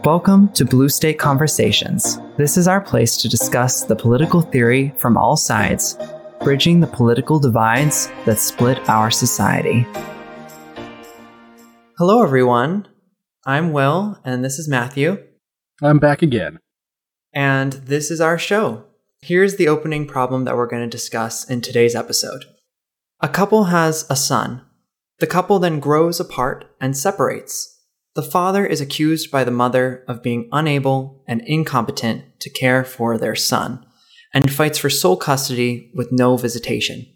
Welcome to Blue State Conversations. This is our place to discuss the political theory from all sides, bridging the political divides that split our society. Hello, everyone. I'm Will, and this is Matthew. I'm back again. And this is our show. Here's the opening problem that we're going to discuss in today's episode. A couple has a son. The couple then grows apart and separates. The father is accused by the mother of being unable and incompetent to care for their son, and fights for sole custody with no visitation.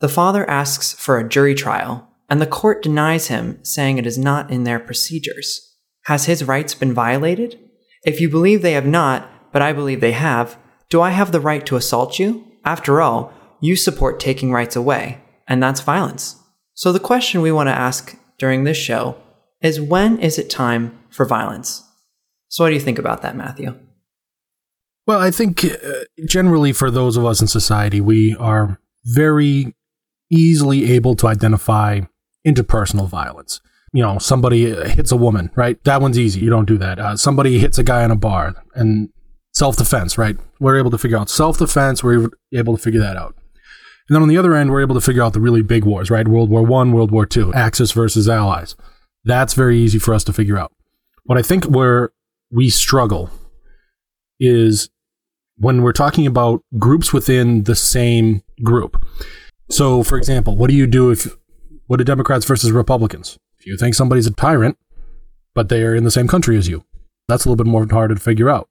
The father asks for a jury trial, and the court denies him, saying it is not in their procedures. Has his rights been violated? If you believe they have not, but I believe they have, do I have the right to assault you? After all, you support taking rights away, and that's violence. So the question we want to ask during this show is when is it time for violence? So, what do you think about that, Matthew? Well, I think uh, generally for those of us in society, we are very easily able to identify interpersonal violence. You know, somebody hits a woman, right? That one's easy. You don't do that. Uh, somebody hits a guy in a bar and self defense, right? We're able to figure out self defense. We're able to figure that out. And then on the other end, we're able to figure out the really big wars, right? World War One, World War Two, Axis versus Allies. That's very easy for us to figure out. What I think where we struggle is when we're talking about groups within the same group. So, for example, what do you do if what are Democrats versus Republicans? If you think somebody's a tyrant, but they are in the same country as you, that's a little bit more hard to figure out.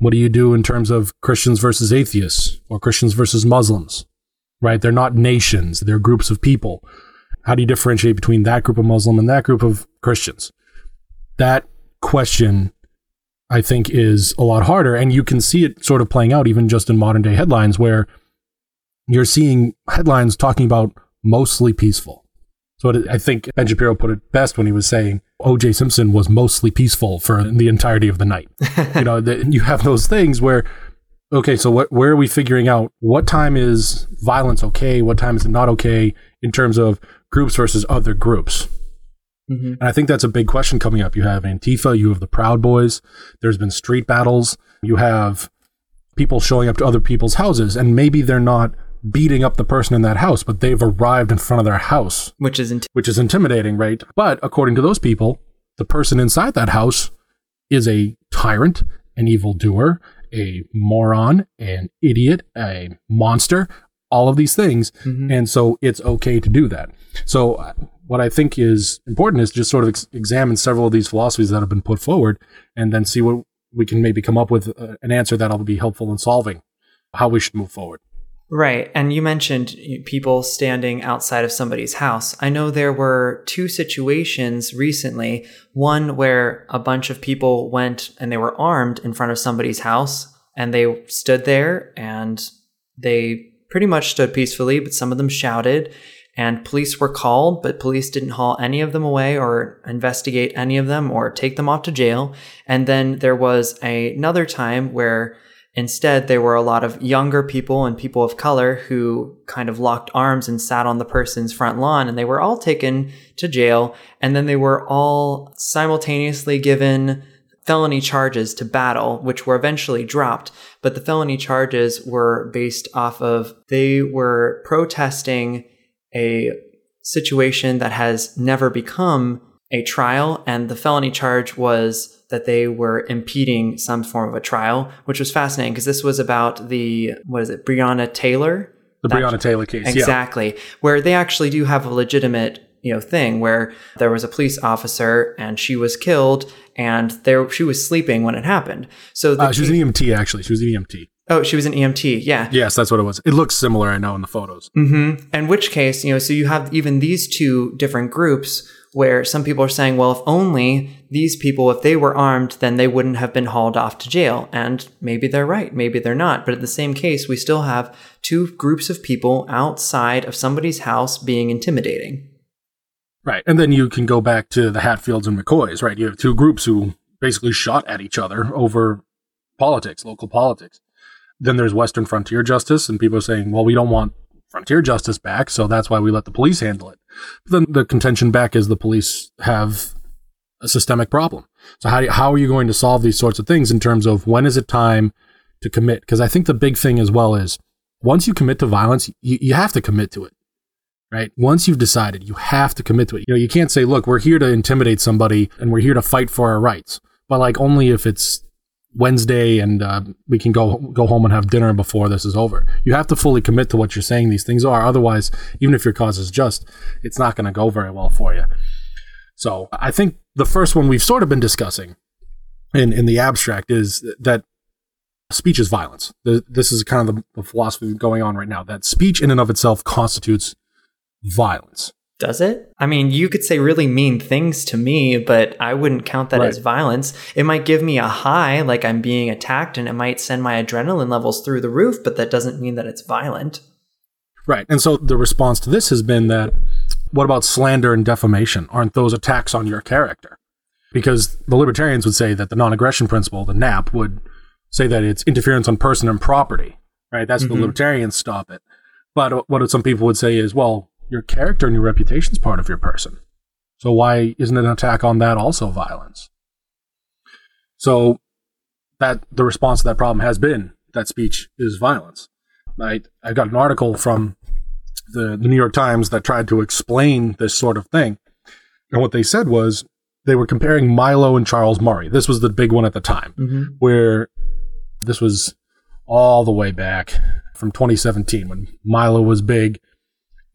What do you do in terms of Christians versus atheists or Christians versus Muslims? Right? They're not nations, they're groups of people. How do you differentiate between that group of Muslim and that group of Christians? That question, I think, is a lot harder. And you can see it sort of playing out even just in modern day headlines where you're seeing headlines talking about mostly peaceful. So it, I think Ben Shapiro put it best when he was saying O.J. Simpson was mostly peaceful for the entirety of the night. you know, the, you have those things where, okay, so what, where are we figuring out what time is violence okay? What time is it not okay in terms of groups versus other groups. Mm-hmm. And I think that's a big question coming up. You have Antifa, you have the Proud Boys, there's been street battles, you have people showing up to other people's houses, and maybe they're not beating up the person in that house, but they've arrived in front of their house, which is inti- which is intimidating, right? But according to those people, the person inside that house is a tyrant, an evildoer, a moron, an idiot, a monster, all of these things. Mm-hmm. And so it's okay to do that. So uh, what I think is important is just sort of ex- examine several of these philosophies that have been put forward and then see what we can maybe come up with uh, an answer that'll be helpful in solving how we should move forward. Right. And you mentioned people standing outside of somebody's house. I know there were two situations recently. One where a bunch of people went and they were armed in front of somebody's house and they stood there and they pretty much stood peacefully, but some of them shouted. And police were called, but police didn't haul any of them away or investigate any of them or take them off to jail. And then there was a, another time where instead there were a lot of younger people and people of color who kind of locked arms and sat on the person's front lawn and they were all taken to jail. And then they were all simultaneously given felony charges to battle, which were eventually dropped. But the felony charges were based off of they were protesting a situation that has never become a trial. And the felony charge was that they were impeding some form of a trial, which was fascinating because this was about the, what is it, Breonna Taylor? The Breonna Taylor case. Exactly. Yeah. Where they actually do have a legitimate you know thing where there was a police officer and she was killed and there she was sleeping when it happened. So uh, she was an EMT actually. She was an EMT. Oh, she was an EMT. Yeah. Yes, that's what it was. It looks similar, I know, in the photos. Mm-hmm. In which case, you know, so you have even these two different groups where some people are saying, well, if only these people, if they were armed, then they wouldn't have been hauled off to jail. And maybe they're right, maybe they're not. But at the same case, we still have two groups of people outside of somebody's house being intimidating. Right. And then you can go back to the Hatfields and McCoys, right? You have two groups who basically shot at each other over politics, local politics. Then there's Western Frontier Justice, and people are saying, well, we don't want frontier justice back, so that's why we let the police handle it. But then the contention back is the police have a systemic problem. So how you, how are you going to solve these sorts of things in terms of when is it time to commit? Because I think the big thing as well is once you commit to violence, you, you have to commit to it. Right? Once you've decided, you have to commit to it. You know, you can't say, look, we're here to intimidate somebody and we're here to fight for our rights. But like only if it's Wednesday and uh, we can go go home and have dinner before this is over. You have to fully commit to what you're saying these things are. Otherwise, even if your cause is just, it's not going to go very well for you. So I think the first one we've sort of been discussing in, in the abstract is that speech is violence. This is kind of the, the philosophy going on right now that speech in and of itself constitutes violence. Does it? I mean, you could say really mean things to me, but I wouldn't count that right. as violence. It might give me a high, like I'm being attacked, and it might send my adrenaline levels through the roof, but that doesn't mean that it's violent. Right. And so the response to this has been that what about slander and defamation? Aren't those attacks on your character? Because the libertarians would say that the non aggression principle, the NAP, would say that it's interference on person and property, right? That's mm-hmm. the libertarians stop it. But what some people would say is, well, your character and your reputation is part of your person. So why isn't an attack on that also violence? So that the response to that problem has been that speech is violence. I I got an article from the, the New York Times that tried to explain this sort of thing. And what they said was they were comparing Milo and Charles Murray. This was the big one at the time, mm-hmm. where this was all the way back from 2017 when Milo was big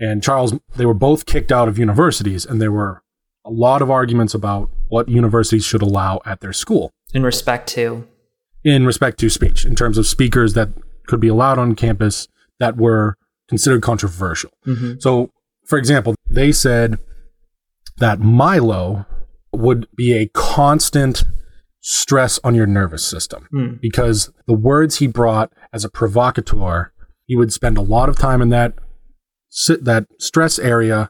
and Charles, they were both kicked out of universities, and there were a lot of arguments about what universities should allow at their school. In respect to? In respect to speech, in terms of speakers that could be allowed on campus that were considered controversial. Mm-hmm. So, for example, they said that Milo would be a constant stress on your nervous system mm. because the words he brought as a provocateur, he would spend a lot of time in that that stress area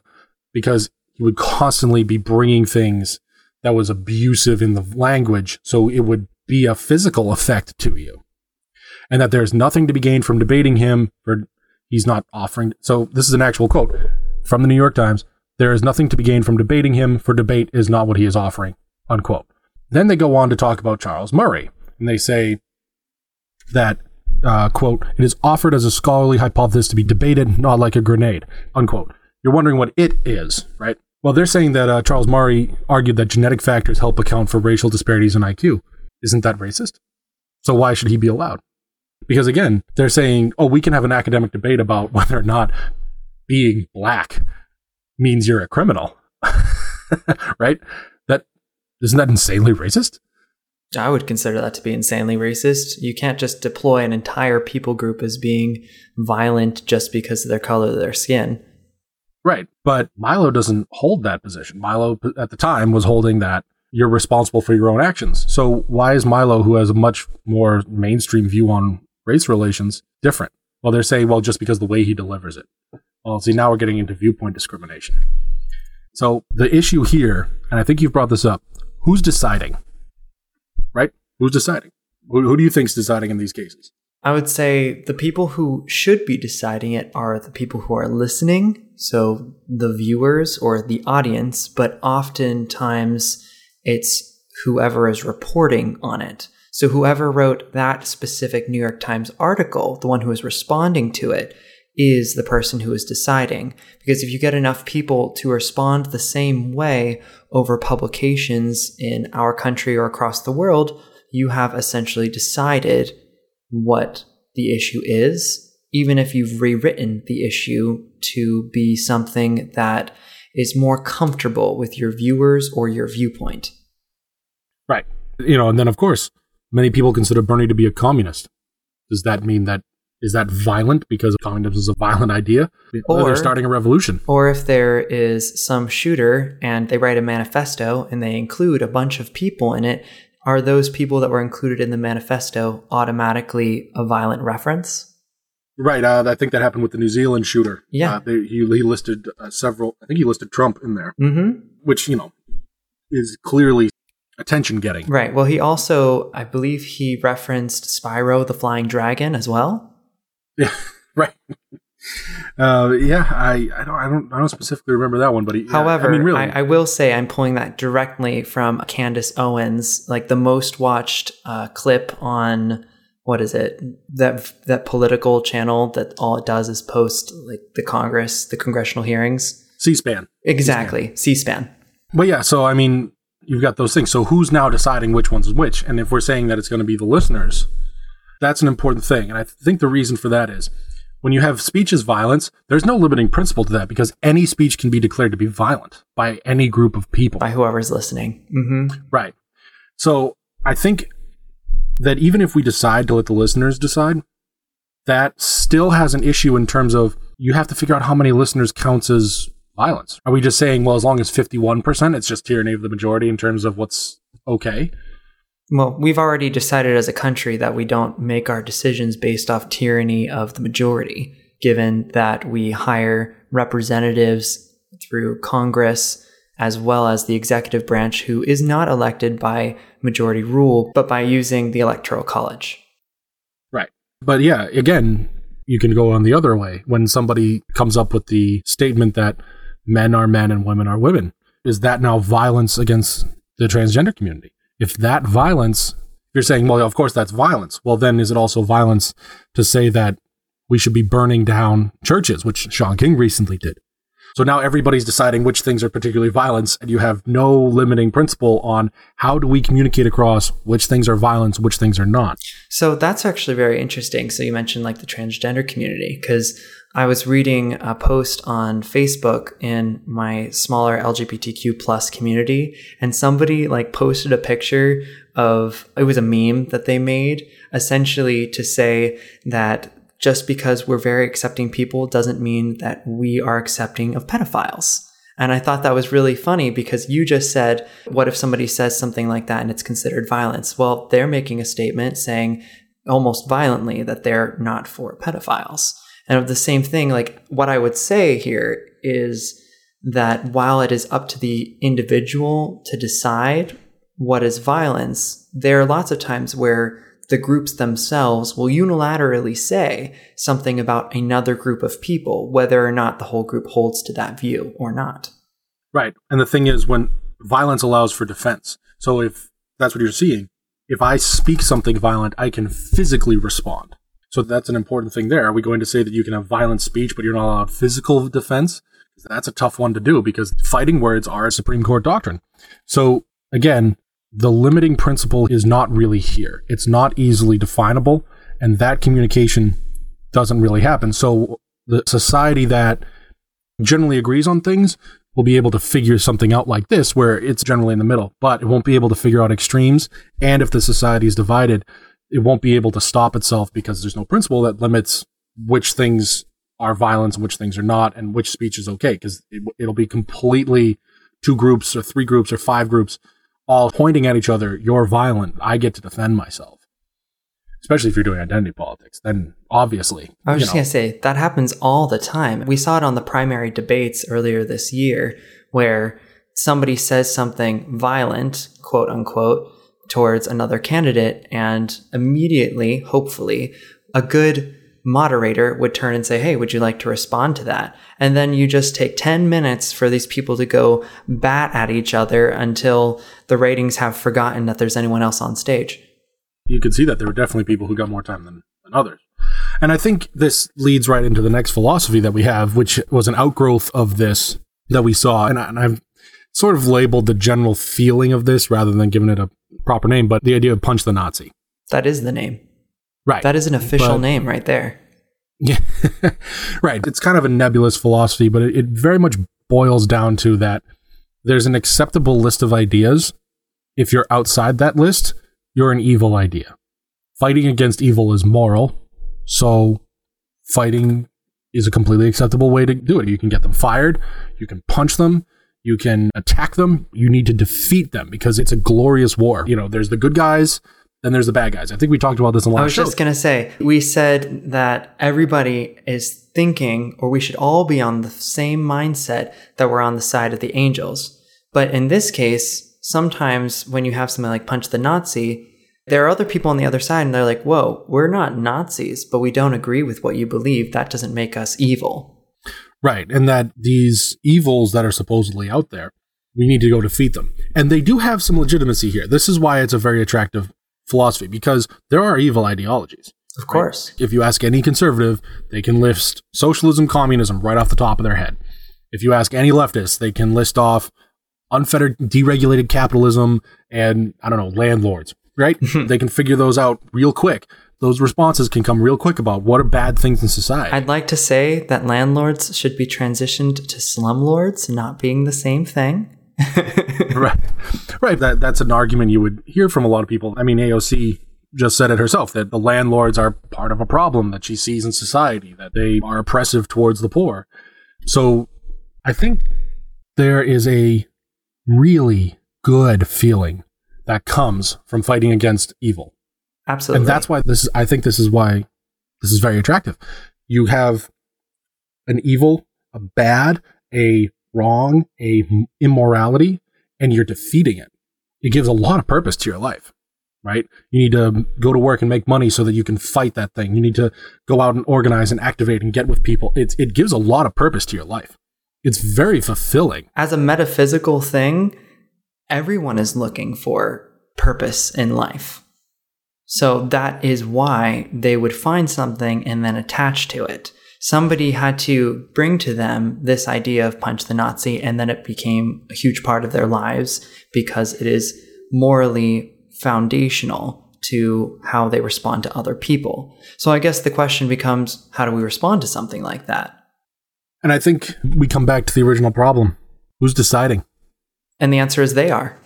because he would constantly be bringing things that was abusive in the language. So it would be a physical effect to you. And that there's nothing to be gained from debating him for he's not offering. So this is an actual quote from the New York Times. There is nothing to be gained from debating him for debate is not what he is offering. Unquote. Then they go on to talk about Charles Murray and they say that uh, quote, it is offered as a scholarly hypothesis to be debated, not like a grenade, unquote. You're wondering what it is, right? Well, they're saying that uh, Charles Murray argued that genetic factors help account for racial disparities in IQ. Isn't that racist? So why should he be allowed? Because again, they're saying, oh, we can have an academic debate about whether or not being black means you're a criminal, right? That isn't that insanely racist? I would consider that to be insanely racist. You can't just deploy an entire people group as being violent just because of their color of their skin. Right. But Milo doesn't hold that position. Milo, at the time, was holding that you're responsible for your own actions. So why is Milo, who has a much more mainstream view on race relations, different? Well, they're saying, well, just because the way he delivers it. Well, see, now we're getting into viewpoint discrimination. So the issue here, and I think you've brought this up, who's deciding? Right? Who's deciding? Who, who do you think is deciding in these cases? I would say the people who should be deciding it are the people who are listening, so the viewers or the audience, but oftentimes it's whoever is reporting on it. So whoever wrote that specific New York Times article, the one who is responding to it, is the person who is deciding. Because if you get enough people to respond the same way over publications in our country or across the world, you have essentially decided what the issue is, even if you've rewritten the issue to be something that is more comfortable with your viewers or your viewpoint. Right. You know, and then of course, many people consider Bernie to be a communist. Does that mean that is that violent because communism is a violent idea? Or they're starting a revolution. Or if there is some shooter and they write a manifesto and they include a bunch of people in it, are those people that were included in the manifesto automatically a violent reference? Right. Uh, I think that happened with the New Zealand shooter. Yeah. Uh, they, he, he, listed uh, several, I think he listed Trump in there, mm-hmm. which, you know, is clearly attention getting. Right. Well, he also, I believe he referenced Spyro the Flying Dragon as well. Yeah, right. uh, yeah, I, I don't I don't I don't specifically remember that one, but yeah, However, I mean, really, I, I will say I'm pulling that directly from Candace Owens, like the most watched uh, clip on what is it that that political channel that all it does is post like the Congress, the congressional hearings. C-SPAN. Exactly, C-SPAN. But yeah, so I mean, you've got those things. So who's now deciding which one's which? And if we're saying that it's going to be the listeners, that's an important thing. And I think the reason for that is when you have speech as violence, there's no limiting principle to that because any speech can be declared to be violent by any group of people. By whoever's listening. Mm-hmm. Right. So I think that even if we decide to let the listeners decide, that still has an issue in terms of you have to figure out how many listeners counts as violence. Are we just saying, well, as long as 51%, it's just tyranny of the majority in terms of what's okay? Well, we've already decided as a country that we don't make our decisions based off tyranny of the majority, given that we hire representatives through Congress as well as the executive branch who is not elected by majority rule, but by using the Electoral College. Right. But yeah, again, you can go on the other way. When somebody comes up with the statement that men are men and women are women, is that now violence against the transgender community? If that violence, you're saying, well, of course that's violence. Well, then is it also violence to say that we should be burning down churches, which Shaun King recently did? So now everybody's deciding which things are particularly violence, and you have no limiting principle on how do we communicate across which things are violence, which things are not. So that's actually very interesting. So you mentioned like the transgender community, because I was reading a post on Facebook in my smaller LGBTQ plus community, and somebody like posted a picture of it was a meme that they made essentially to say that just because we're very accepting people doesn't mean that we are accepting of pedophiles. And I thought that was really funny because you just said, what if somebody says something like that and it's considered violence? Well, they're making a statement saying almost violently that they're not for pedophiles. And of the same thing, like what I would say here is that while it is up to the individual to decide what is violence, there are lots of times where the groups themselves will unilaterally say something about another group of people, whether or not the whole group holds to that view or not. Right. And the thing is, when violence allows for defense, so if that's what you're seeing, if I speak something violent, I can physically respond. So that's an important thing there. Are we going to say that you can have violent speech, but you're not allowed physical defense? That's a tough one to do because fighting words are a Supreme Court doctrine. So again, the limiting principle is not really here. It's not easily definable, and that communication doesn't really happen. So the society that generally agrees on things will be able to figure something out like this, where it's generally in the middle, but it won't be able to figure out extremes. And if the society is divided, it won't be able to stop itself because there's no principle that limits which things are violence and which things are not, and which speech is okay, because it, it'll be completely two groups or three groups or five groups all pointing at each other, you're violent. I get to defend myself. Especially if you're doing identity politics, then obviously. I was just going to say that happens all the time. We saw it on the primary debates earlier this year where somebody says something violent, quote unquote, towards another candidate, and immediately, hopefully, a good moderator would turn and say, Hey, would you like to respond to that? And then you just take 10 minutes for these people to go bat at each other until the ratings have forgotten that there's anyone else on stage. You can see that there were definitely people who got more time than, than others. And I think this leads right into the next philosophy that we have, which was an outgrowth of this that we saw. And, I, and I've sort of labeled the general feeling of this rather than giving it a proper name, but the idea of punch the Nazi. That is the name. Right. That is an official but, name right there. Yeah. right. It's kind of a nebulous philosophy, but it, it very much boils down to that there's an acceptable list of ideas. If you're outside that list, you're an evil idea. Fighting against evil is moral. So fighting is a completely acceptable way to do it. You can get them fired, you can punch them, you can attack them, you need to defeat them because it's a glorious war. You know, there's the good guys, then there's the bad guys. I think we talked about this in the last I was show. just going to say, we said that everybody is thinking, or we should all be on the same mindset that we're on the side of the angels. But in this case, sometimes when you have something like Punch the Nazi, There are other people on the other side, and they're like, whoa, we're not Nazis, but we don't agree with what you believe. That doesn't make us evil. Right. And that these evils that are supposedly out there, we need to go defeat them. And they do have some legitimacy here. This is why it's a very attractive philosophy, because there are evil ideologies. Of course. If you ask any conservative, they can list socialism, communism right off the top of their head. If you ask any leftist, they can list off unfettered, deregulated capitalism and, I don't know, landlords, right? they can figure those out real quick. Those responses can come real quick about what are bad things in society. I'd like to say that landlords should be transitioned to slumlords, not being the same thing. right. Right. That, that's an argument you would hear from a lot of people. I mean, AOC just said it herself that the landlords are part of a problem that she sees in society, that they are oppressive towards the poor. So I think there is a really good feeling that comes from fighting against evil. Absolutely. And that's why this is, I think this is why this is very attractive. You have an evil, a bad, a wrong, a immorality, and you're defeating it. It gives a lot of purpose to your life right? You need to go to work and make money so that you can fight that thing. You need to go out and organize and activate and get with people. It, it gives a lot of purpose to your life. It's very fulfilling. As a metaphysical thing, everyone is looking for purpose in life. So that is why they would find something and then attach to it. Somebody had to bring to them this idea of punch the Nazi, and then it became a huge part of their lives because it is morally foundational to how they respond to other people. So I guess the question becomes how do we respond to something like that? And I think we come back to the original problem who's deciding? And the answer is they are.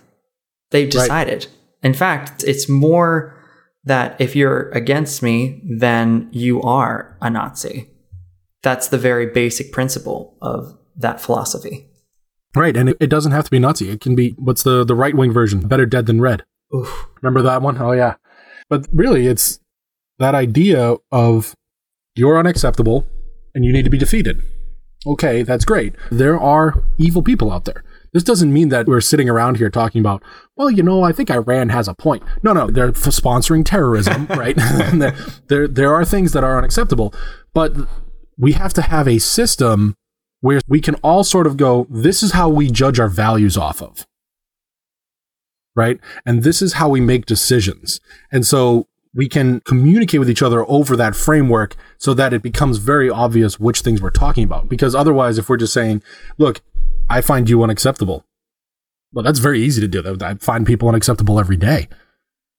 They've decided. Right. In fact, it's more that if you're against me, then you are a Nazi. That's the very basic principle of that philosophy. Right, and it, it doesn't have to be Nazi. It can be what's the the right wing version? Better dead than red. Oof. Remember that one? Oh yeah. But really, it's that idea of you're unacceptable and you need to be defeated. Okay, that's great. There are evil people out there. This doesn't mean that we're sitting around here talking about, well, you know, I think Iran has a point. No, no, they're sponsoring terrorism, right? there, there, there are things that are unacceptable, but we have to have a system where we can all sort of go, this is how we judge our values off of right? And this is how we make decisions. And so we can communicate with each other over that framework so that it becomes very obvious which things we're talking about. Because otherwise, if we're just saying, look, I find you unacceptable. Well, that's very easy to do. I find people unacceptable every day.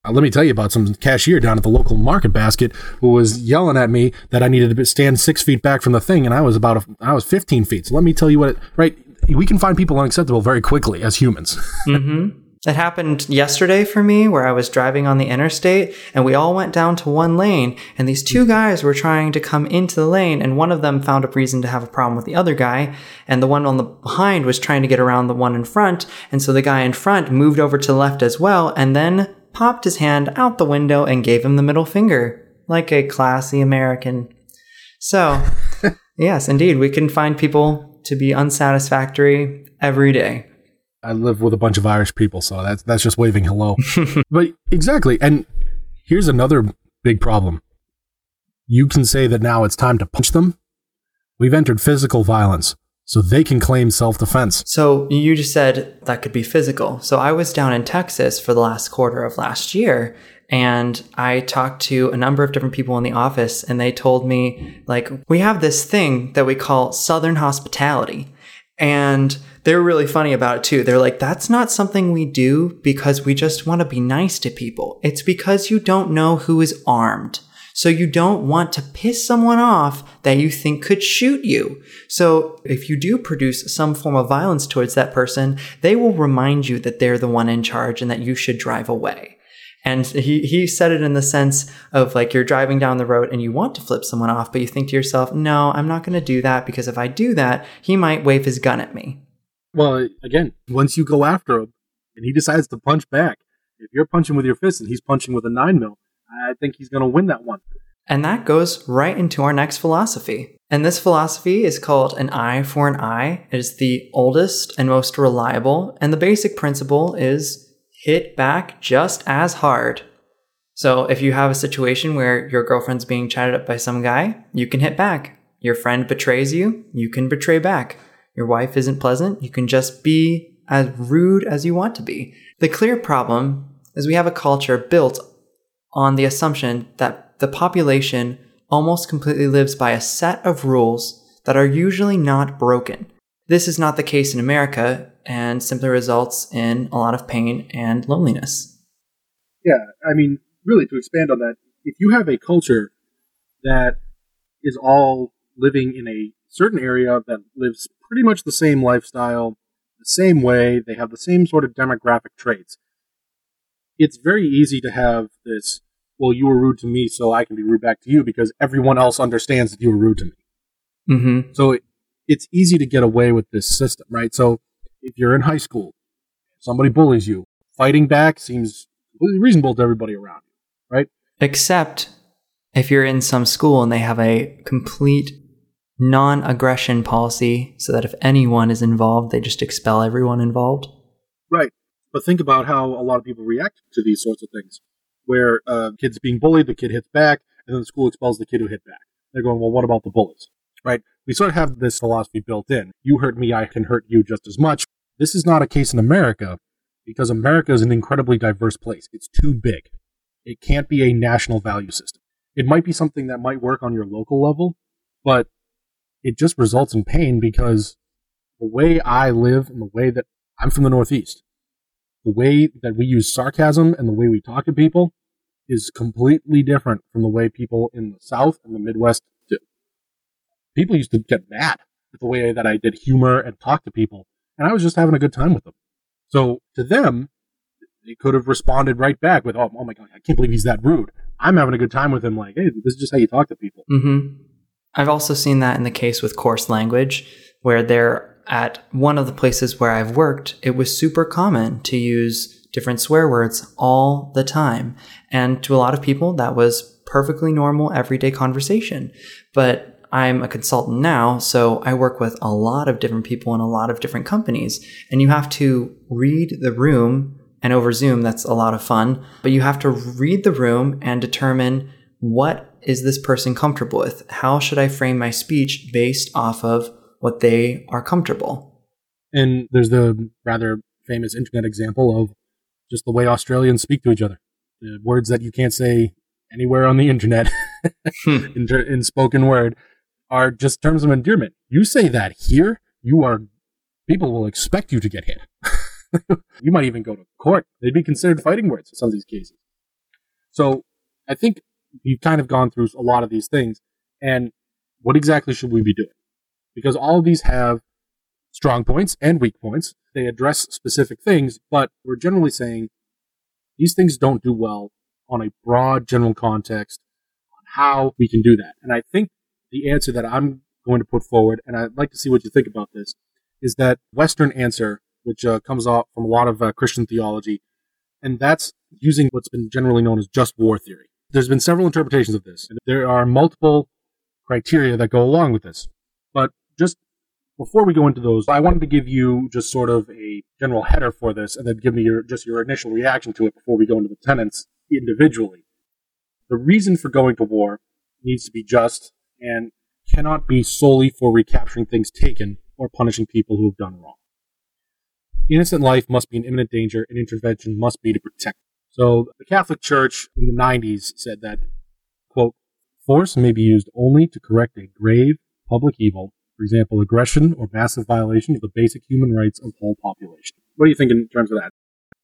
Uh, let me tell you about some cashier down at the local market basket who was yelling at me that I needed to stand six feet back from the thing, and I was about a, I was 15 feet. So let me tell you what, it, right? We can find people unacceptable very quickly as humans. mm-hmm. It happened yesterday for me where I was driving on the interstate and we all went down to one lane and these two guys were trying to come into the lane and one of them found a reason to have a problem with the other guy and the one on the behind was trying to get around the one in front and so the guy in front moved over to the left as well and then popped his hand out the window and gave him the middle finger like a classy American. So, yes, indeed, we can find people to be unsatisfactory every day. I live with a bunch of Irish people, so that's that's just waving hello. but exactly, and here's another big problem. You can say that now it's time to punch them. We've entered physical violence, so they can claim self-defense. So you just said that could be physical. So I was down in Texas for the last quarter of last year, and I talked to a number of different people in the office, and they told me like we have this thing that we call Southern hospitality, and they're really funny about it too. They're like, that's not something we do because we just want to be nice to people. It's because you don't know who is armed. So you don't want to piss someone off that you think could shoot you. So if you do produce some form of violence towards that person, they will remind you that they're the one in charge and that you should drive away. And he, he said it in the sense of like you're driving down the road and you want to flip someone off, but you think to yourself, no, I'm not going to do that because if I do that, he might wave his gun at me. Well, again, once you go after him and he decides to punch back, if you're punching with your fist and he's punching with a nine mil, I think he's going to win that one. And that goes right into our next philosophy. And this philosophy is called an eye for an eye. It is the oldest and most reliable. And the basic principle is hit back just as hard. So if you have a situation where your girlfriend's being chatted up by some guy, you can hit back. Your friend betrays you, you can betray back. Your wife isn't pleasant, you can just be as rude as you want to be. The clear problem is we have a culture built on the assumption that the population almost completely lives by a set of rules that are usually not broken. This is not the case in America and simply results in a lot of pain and loneliness. Yeah, I mean, really, to expand on that, if you have a culture that is all living in a certain area that lives pretty much the same lifestyle, the same way, they have the same sort of demographic traits, it's very easy to have this, well, you were rude to me, so I can be rude back to you because everyone else understands that you were rude to me. Mm-hmm. So it, it's easy to get away with this system, right? So if you're in high school, somebody bullies you, fighting back seems completely reasonable to everybody around you, right? Except if you're in some school and they have a complete non aggression policy so that if anyone is involved, they just expel everyone involved. Right. But think about how a lot of people react to these sorts of things, where uh, kids being bullied, the kid hits back, and then the school expels the kid who hit back. They're going, well, what about the bullies? Right? We sort of have this philosophy built in. You hurt me, I can hurt you just as much. This is not a case in America because America is an incredibly diverse place. It's too big. It can't be a national value system. It might be something that might work on your local level, but it just results in pain because the way I live and the way that I'm from the Northeast, the way that we use sarcasm and the way we talk to people is completely different from the way people in the South and the Midwest do. People used to get mad at the way that I did humor and talk to people, and I was just having a good time with them. So to them, they could have responded right back with, "Oh, oh my god, I can't believe he's that rude." I'm having a good time with him. Like, hey, this is just how you talk to people. Mm-hmm. I've also seen that in the case with coarse language, where they're at one of the places where I've worked, it was super common to use different swear words all the time. And to a lot of people, that was perfectly normal everyday conversation. But I'm a consultant now, so I work with a lot of different people in a lot of different companies. And you have to read the room, and over Zoom, that's a lot of fun, but you have to read the room and determine what is this person comfortable with? How should I frame my speech based off of what they are comfortable? And there's the rather famous internet example of just the way Australians speak to each other. The words that you can't say anywhere on the internet hmm. in, ter- in spoken word are just terms of endearment. You say that here, you are, people will expect you to get hit. you might even go to court. They'd be considered fighting words in some of these cases. So I think we've kind of gone through a lot of these things. And what exactly should we be doing? Because all of these have strong points and weak points. They address specific things, but we're generally saying these things don't do well on a broad general context on how we can do that. And I think the answer that I'm going to put forward, and I'd like to see what you think about this, is that Western answer, which uh, comes off from a lot of uh, Christian theology, and that's using what's been generally known as just war theory. There's been several interpretations of this, and there are multiple criteria that go along with this. But just before we go into those, I wanted to give you just sort of a general header for this, and then give me your just your initial reaction to it before we go into the tenants individually. The reason for going to war needs to be just and cannot be solely for recapturing things taken or punishing people who have done wrong. Innocent life must be in imminent danger, and intervention must be to protect. So the Catholic Church in the 90s said that, quote, force may be used only to correct a grave public evil, for example, aggression or massive violation of the basic human rights of whole population. What do you think in terms of that?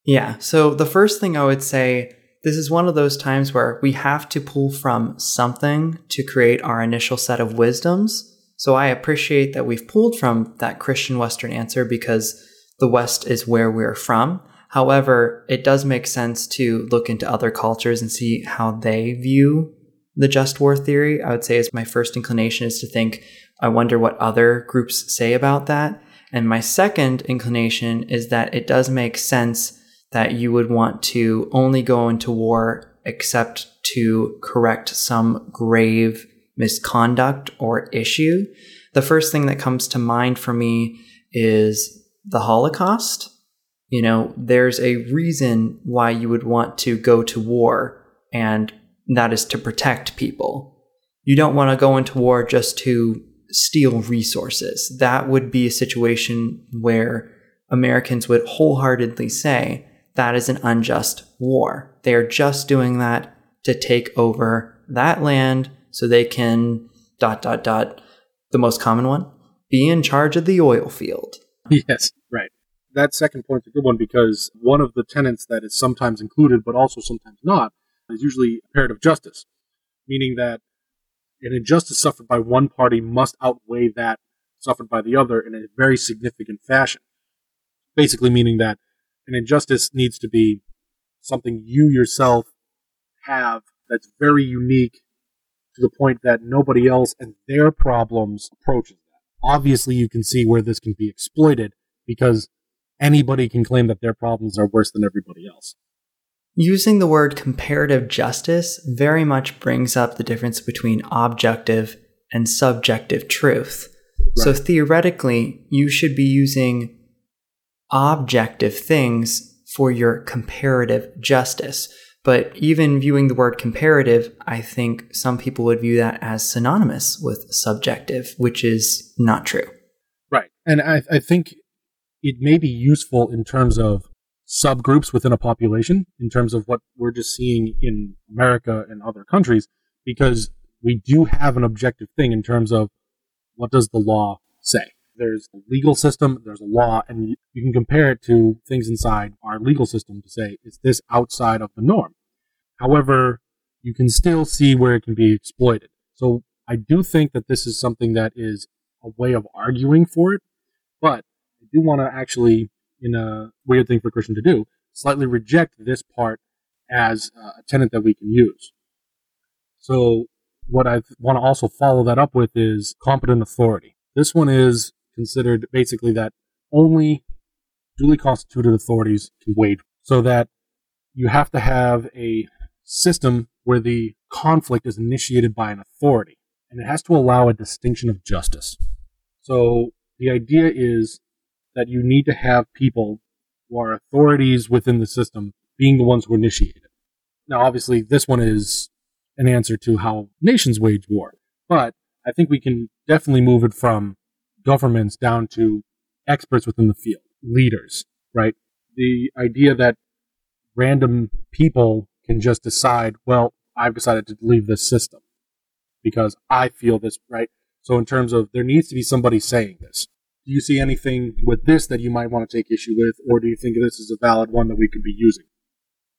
Yeah. So the first thing I would say, this is one of those times where we have to pull from something to create our initial set of wisdoms. So I appreciate that we've pulled from that Christian Western answer because the West is where we're from. However, it does make sense to look into other cultures and see how they view the just war theory. I would say is my first inclination is to think, I wonder what other groups say about that. And my second inclination is that it does make sense that you would want to only go into war except to correct some grave misconduct or issue. The first thing that comes to mind for me is the Holocaust. You know, there's a reason why you would want to go to war and that is to protect people. You don't want to go into war just to steal resources. That would be a situation where Americans would wholeheartedly say that is an unjust war. They are just doing that to take over that land so they can dot dot dot the most common one be in charge of the oil field. Yes, right. That second point's a good one because one of the tenets that is sometimes included but also sometimes not is usually comparative justice, meaning that an injustice suffered by one party must outweigh that suffered by the other in a very significant fashion. Basically, meaning that an injustice needs to be something you yourself have that's very unique to the point that nobody else and their problems approaches that. Obviously, you can see where this can be exploited because anybody can claim that their problems are worse than everybody else. Using the word comparative justice very much brings up the difference between objective and subjective truth. Right. So theoretically, you should be using objective things for your comparative justice. But even viewing the word comparative, I think some people would view that as synonymous with subjective, which is not true. Right. And I, I think it may be useful in terms of subgroups within a population in terms of what we're just seeing in America and other countries, because we do have an objective thing in terms of what does the law say. There's a legal system, there's a law, and you can compare it to things inside our legal system to say, is this outside of the norm? However, you can still see where it can be exploited. So I do think that this is something that is a way of arguing for it, but I do want to actually in a weird thing for a Christian to do, slightly reject this part as uh, a tenet that we can use. So what I want to also follow that up with is competent authority. This one is considered basically that only duly constituted authorities can wage, so that you have to have a system where the conflict is initiated by an authority, and it has to allow a distinction of justice. So the idea is that you need to have people who are authorities within the system being the ones who initiate it. Now, obviously, this one is an answer to how nations wage war, but I think we can definitely move it from governments down to experts within the field, leaders, right? The idea that random people can just decide, well, I've decided to leave this system because I feel this, right? So in terms of there needs to be somebody saying this do you see anything with this that you might want to take issue with, or do you think this is a valid one that we could be using?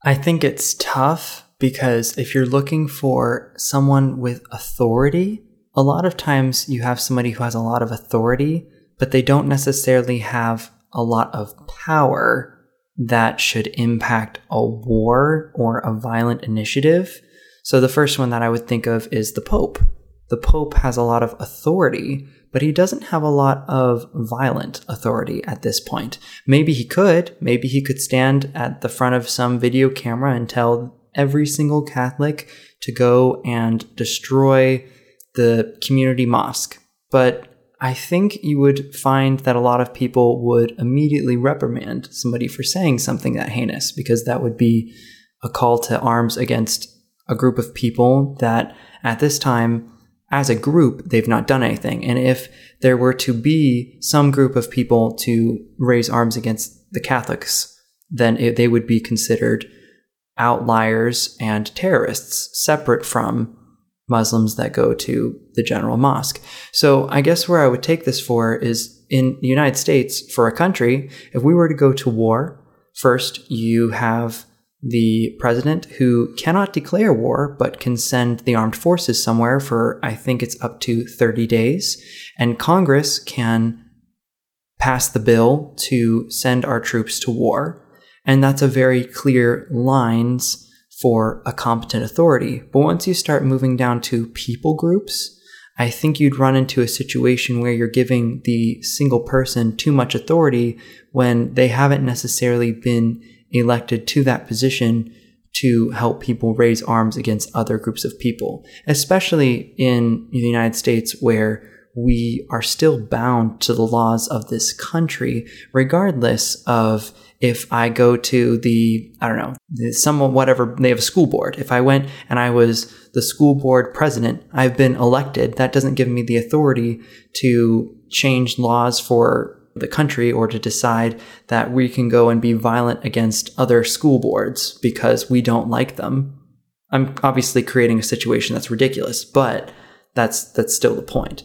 I think it's tough because if you're looking for someone with authority, a lot of times you have somebody who has a lot of authority, but they don't necessarily have a lot of power that should impact a war or a violent initiative. So the first one that I would think of is the Pope. The Pope has a lot of authority, but he doesn't have a lot of violent authority at this point. Maybe he could. Maybe he could stand at the front of some video camera and tell every single Catholic to go and destroy the community mosque. But I think you would find that a lot of people would immediately reprimand somebody for saying something that heinous because that would be a call to arms against a group of people that at this time as a group, they've not done anything. And if there were to be some group of people to raise arms against the Catholics, then it, they would be considered outliers and terrorists, separate from Muslims that go to the general mosque. So I guess where I would take this for is in the United States, for a country, if we were to go to war, first you have the president who cannot declare war but can send the armed forces somewhere for I think it's up to 30 days. And Congress can pass the bill to send our troops to war. And that's a very clear lines for a competent authority. But once you start moving down to people groups I think you'd run into a situation where you're giving the single person too much authority when they haven't necessarily been elected to that position to help people raise arms against other groups of people, especially in the United States where we are still bound to the laws of this country, regardless of if I go to the, I don't know, some whatever, they have a school board. If I went and I was the school board president, I've been elected. That doesn't give me the authority to change laws for the country or to decide that we can go and be violent against other school boards because we don't like them. I'm obviously creating a situation that's ridiculous, but that's that's still the point.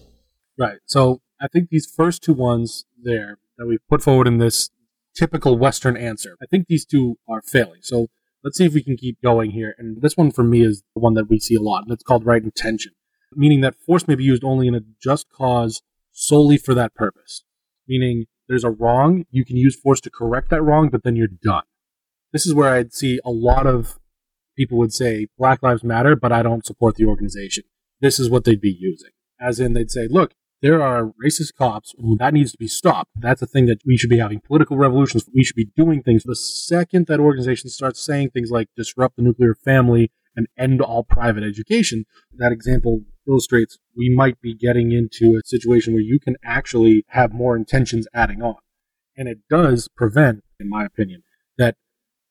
Right. So I think these first two ones there that we've put forward in this typical Western answer, I think these two are failing. So let's see if we can keep going here. And this one for me is the one that we see a lot, and it's called right intention, meaning that force may be used only in a just cause solely for that purpose. Meaning there's a wrong, you can use force to correct that wrong, but then you're done. This is where I'd see a lot of people would say Black Lives Matter, but I don't support the organization. This is what they'd be using. As in, they'd say, look, there are racist cops, that needs to be stopped. That's a thing that we should be having political revolutions. We should be doing things. The second that organization starts saying things like disrupt the nuclear family and end all private education, that example illustrates we might be getting into a situation where you can actually have more intentions adding on. And it does prevent, in my opinion, that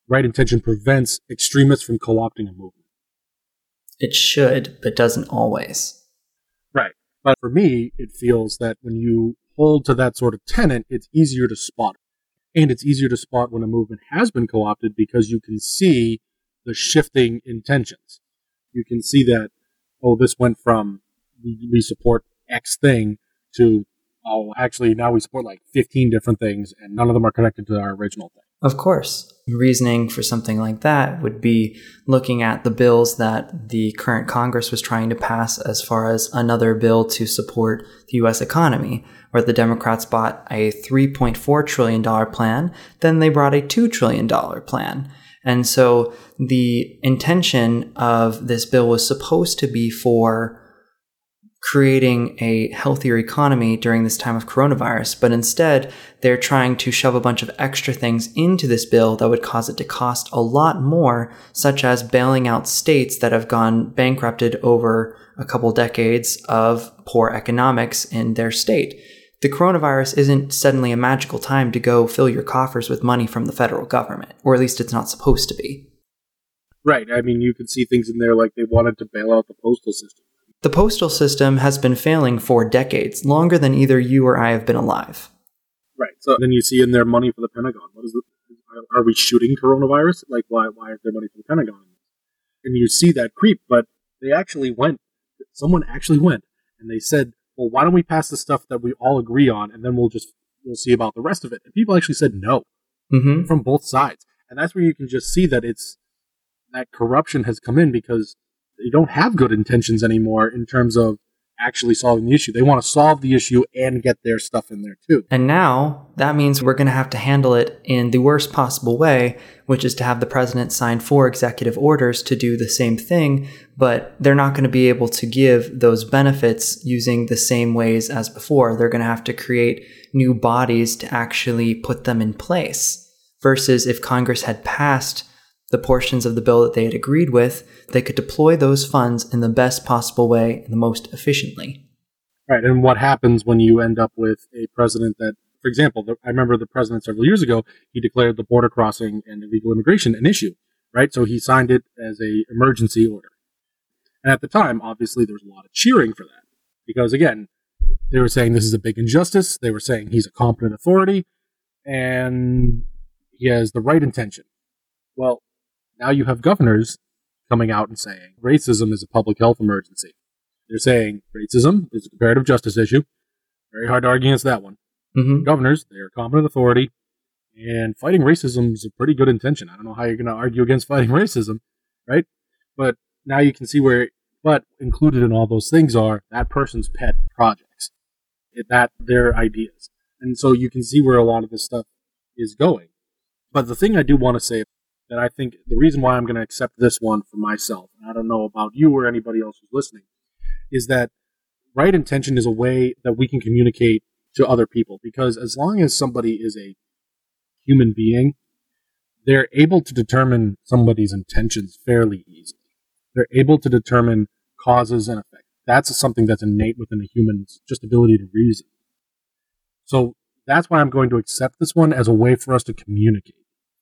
right intention prevents extremists from co opting a movement. It should, but doesn't always. Right. But for me, it feels that when you hold to that sort of tenant, it's easier to spot. And it's easier to spot when a movement has been co opted because you can see the shifting intentions. You can see that, oh, this went from we support X thing to, oh, actually now we support like 15 different things and none of them are connected to our original thing. Of course. Reasoning for something like that would be looking at the bills that the current Congress was trying to pass as far as another bill to support the US economy, where the Democrats bought a $3.4 trillion plan, then they brought a $2 trillion plan. And so the intention of this bill was supposed to be for creating a healthier economy during this time of coronavirus, but instead they're trying to shove a bunch of extra things into this bill that would cause it to cost a lot more, such as bailing out states that have gone bankrupted over a couple decades of poor economics in their state. The coronavirus isn't suddenly a magical time to go fill your coffers with money from the federal government, or at least it's not supposed to be. Right. I mean, you could see things in there like they wanted to bail out the postal system the postal system has been failing for decades, longer than either you or I have been alive. Right. So then you see in there money for the Pentagon. What is it? Are we shooting coronavirus? Like, why? Why is there money for the Pentagon? And you see that creep, but they actually went. Someone actually went, and they said, "Well, why don't we pass the stuff that we all agree on, and then we'll just we'll see about the rest of it." And people actually said no mm-hmm. from both sides, and that's where you can just see that it's that corruption has come in because they don't have good intentions anymore in terms of actually solving the issue. They want to solve the issue and get their stuff in there too. And now that means we're going to have to handle it in the worst possible way, which is to have the president sign four executive orders to do the same thing, but they're not going to be able to give those benefits using the same ways as before. They're going to have to create new bodies to actually put them in place. Versus if Congress had passed the portions of the bill that they had agreed with, they could deploy those funds in the best possible way and the most efficiently. Right. And what happens when you end up with a president that, for example, I remember the president several years ago, he declared the border crossing and illegal immigration an issue, right? So he signed it as a emergency order. And at the time, obviously, there was a lot of cheering for that because, again, they were saying this is a big injustice. They were saying he's a competent authority and he has the right intention. Well, now you have governors coming out and saying racism is a public health emergency. They're saying racism is a comparative justice issue. Very hard to argue against that one. Mm-hmm. Governors, they are competent authority, and fighting racism is a pretty good intention. I don't know how you're going to argue against fighting racism, right? But now you can see where, but included in all those things are that person's pet projects, that their ideas, and so you can see where a lot of this stuff is going. But the thing I do want to say that I think the reason why I'm going to accept this one for myself, and I don't know about you or anybody else who's listening, is that right intention is a way that we can communicate to other people. Because as long as somebody is a human being, they're able to determine somebody's intentions fairly easily. They're able to determine causes and effects. That's something that's innate within a human's just ability to reason. So that's why I'm going to accept this one as a way for us to communicate.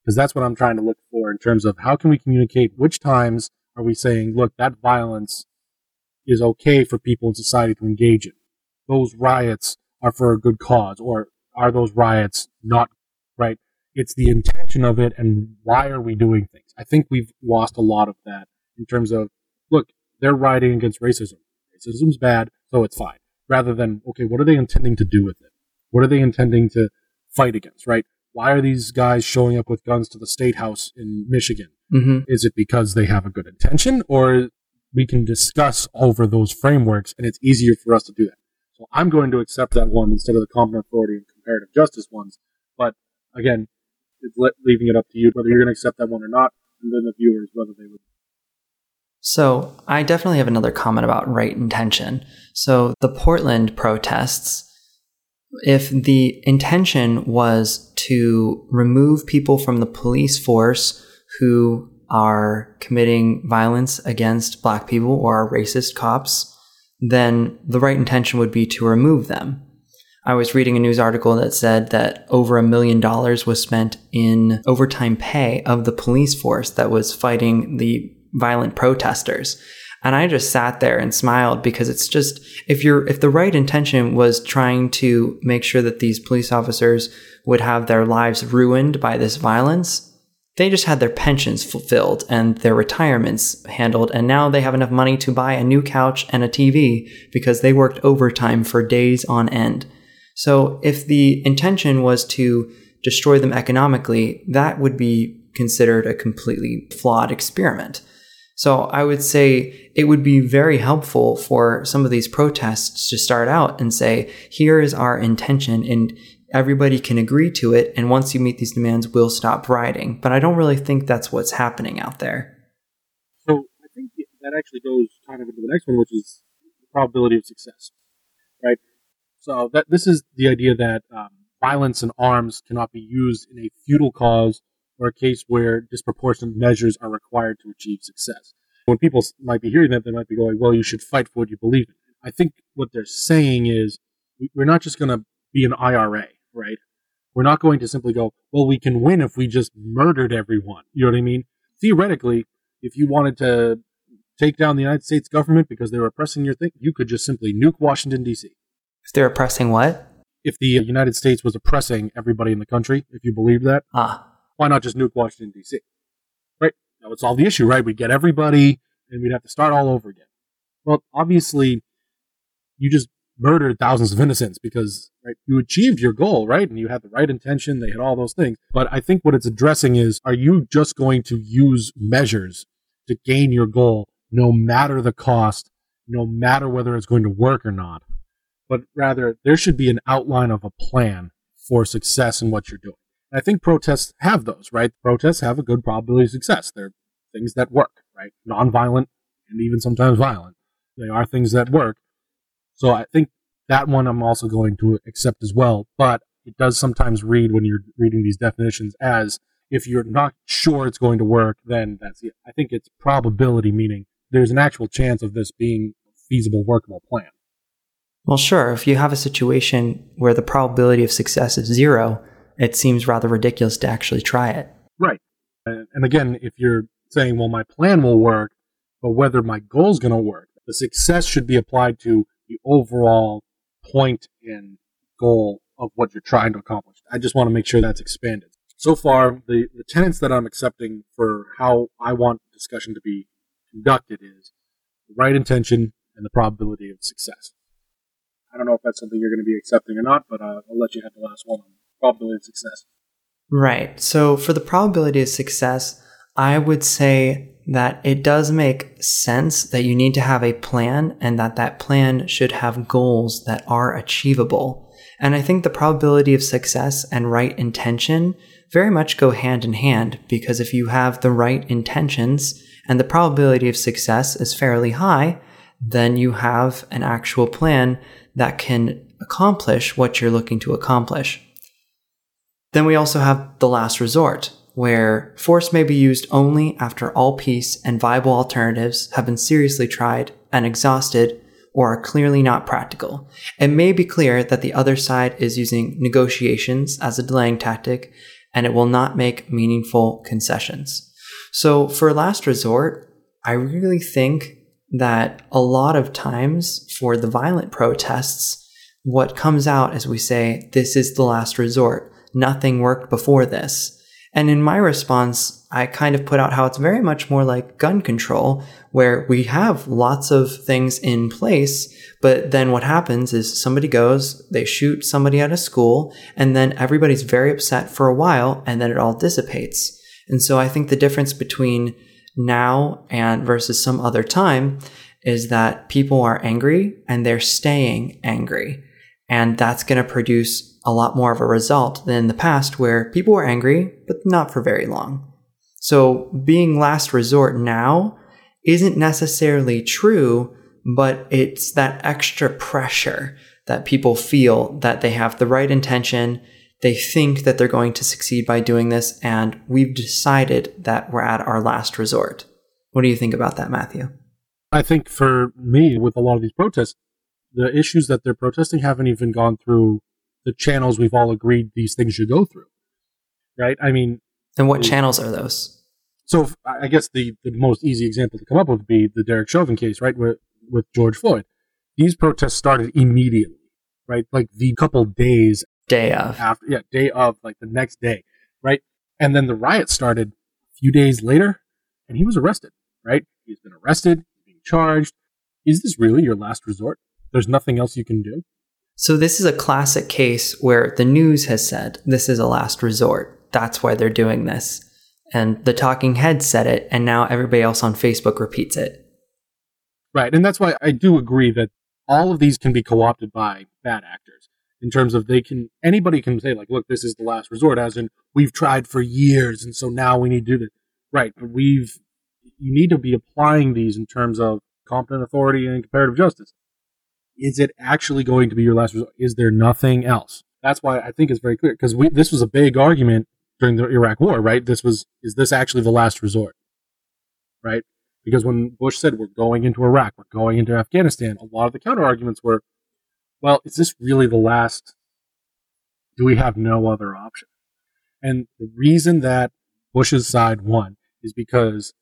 Because that's what I'm trying to look for in terms of how can we communicate? Which times are we saying, look, that violence is okay for people in society to engage in? Those riots are for a good cause, or are those riots not right? It's the intention of it and why are we doing things? I think we've lost a lot of that in terms of, look, they're rioting against racism. Racism's bad, so it's fine. Rather than, okay, what are they intending to do with it? What are they intending to fight against, right? Why are these guys showing up with guns to the state house in Michigan? Mm-hmm. Is it because they have a good intention or we can discuss over those frameworks and it's easier for us to do that? So I'm going to accept that one instead of the competent authority and comparative justice ones. But again, it's leaving it up to you whether you're going to accept that one or not, and then the viewers whether they would. So I definitely have another comment about right intention. So the Portland protests if the intention was to remove people from the police force who are committing violence against black people or are racist cops, then the right intention would be to remove them. I was reading a news article that said that over a million dollars was spent in overtime pay of the police force that was fighting the violent protesters. And I just sat there and smiled because it's just if you're if the right intention was trying to make sure that these police officers would have their lives ruined by this violence, they just had their pensions fulfilled and their retirements handled and now they have enough money to buy a new couch and a TV because they worked overtime for days on end. So if the intention was to destroy them economically, that would be considered a completely flawed experiment. So I would say it would be very helpful for some of these protests to start out and say, here is our intention and everybody can agree to it. And once you meet these demands, we'll stop rioting. But I don't really think that's what's happening out there. So I think that actually goes kind of into the next one, which is the probability of success, right? So that this is the idea that um, violence and arms cannot be used in a futile cause or a case where disproportionate measures are required to achieve success. When people might be hearing that, they might be going, well, you should fight for what you believe in. I think what they're saying is we're not just going to be an IRA, right? We're not going to simply go, well, we can win if we just murdered everyone. You know what I mean? Theoretically, if you wanted to take down the United States government because they were oppressing your thing, you could just simply nuke Washington, D.C. If they're oppressing what? If the United States was oppressing everybody in the country, if you believe that, Ah, why not just nuke Washington D.C. Right? That would solve the issue, right? We'd get everybody, and we'd have to start all over again. Well, obviously, you just murdered thousands of innocents because right, you achieved your goal, right? And you had the right intention, they had all those things. But I think what it's addressing is: Are you just going to use measures to gain your goal, no matter the cost, no matter whether it's going to work or not? But rather, there should be an outline of a plan for success in what you're doing. I think protests have those, right? Protests have a good probability of success. They're things that work, right? Nonviolent and even sometimes violent. They are things that work. So I think that one I'm also going to accept as well. But it does sometimes read when you're reading these definitions as if you're not sure it's going to work, then that's it. I think it's probability, meaning there's an actual chance of this being a feasible, workable plan. well, sure. If you have a situation where the probability of success is zero, it seems rather ridiculous to actually try it. Right. And, again, if you're saying, well, my plan will work, but whether my goal is going to work, the success should be applied to the overall point and goal of what you're trying to accomplish. I just want to make sure that's expanded. So far, the, the tenets that I'm accepting for how I want discussion to be conducted is the right intention and the probability of success. I don't know if that's something you're going to be accepting or not, but uh, I'll let you have the last one on probability of success. Right. So for the probability of success, I would say that it does make sense that you need to have a plan and that that plan should have goals that are achievable. And I think the probability of success and right intention very much go hand in hand because if you have the right intentions and the probability of success is fairly high, then you have an actual plan that can accomplish what you're looking to accomplish. Then we also have the last resort, where force may be used only after all peace and viable alternatives have been seriously tried and exhausted, or are clearly not practical. It may be clear that the other side is using negotiations as a delaying tactic and it will not make meaningful concessions. So for last resort, I really think that a lot of times for the violent protests, what comes out is we say, this is the last resort. Nothing worked before this. And in my response, I kind of put out how it's very much more like gun control, where we have lots of things in place, but then what happens is somebody goes, they shoot somebody at a school, and then everybody's very upset for a while, and then it all dissipates. And so I think the difference between now and versus some other time is that people are angry and they're staying angry. And that's going to produce a lot more of a result than in the past where people were angry, but not for very long. So being last resort now isn't necessarily true, but it's that extra pressure that people feel that they have the right intention. They think that they're going to succeed by doing this, and we've decided that we're at our last resort. What do you think about that, Matthew? I think for me, with a lot of these protests, the issues that they're protesting haven't even gone through the channels we've all agreed these things should go through. Right? I mean, and what the, channels are those? So I guess the, the most easy example to come up with would be the Derek Chauvin case, right, with, with George Floyd. These protests started immediately, right? Like the couple days day of after, yeah, day of, like the next day, right? And then the riot started a few days later, and he was arrested, right? He's been arrested, being charged. Is this really your last resort? There's nothing else you can do. So, this is a classic case where the news has said this is a last resort. That's why they're doing this. And the talking head said it, and now everybody else on Facebook repeats it. Right. And that's why I do agree that all of these can be co opted by bad actors in terms of they can, anybody can say, like, look, this is the last resort, as in, we've tried for years, and so now we need to do this. Right. But we've, you need to be applying these in terms of competent authority and comparative justice is it actually going to be your last resort? Is there nothing else? That's why I think it's very clear because this was a big argument during the Iraq War, right? This was is this actually the last resort, right? Because when Bush said we're going into Iraq, we're going into Afghanistan, a lot of the counter arguments were, well, is this really the last? Do we have no other option? And the reason that Bush's side won is because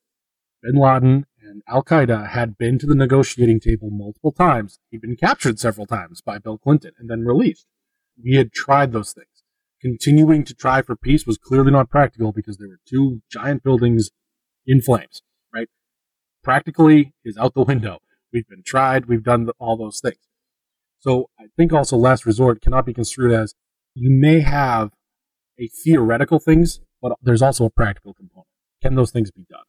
Bin Laden and Al Qaeda had been to the negotiating table multiple times. He'd been captured several times by Bill Clinton and then released. We had tried those things. Continuing to try for peace was clearly not practical because there were two giant buildings in flames, right? Practically is out the window. We've been tried, we've done all those things. So I think also last resort cannot be construed as you may have a theoretical things, but there's also a practical component. Can those things be done?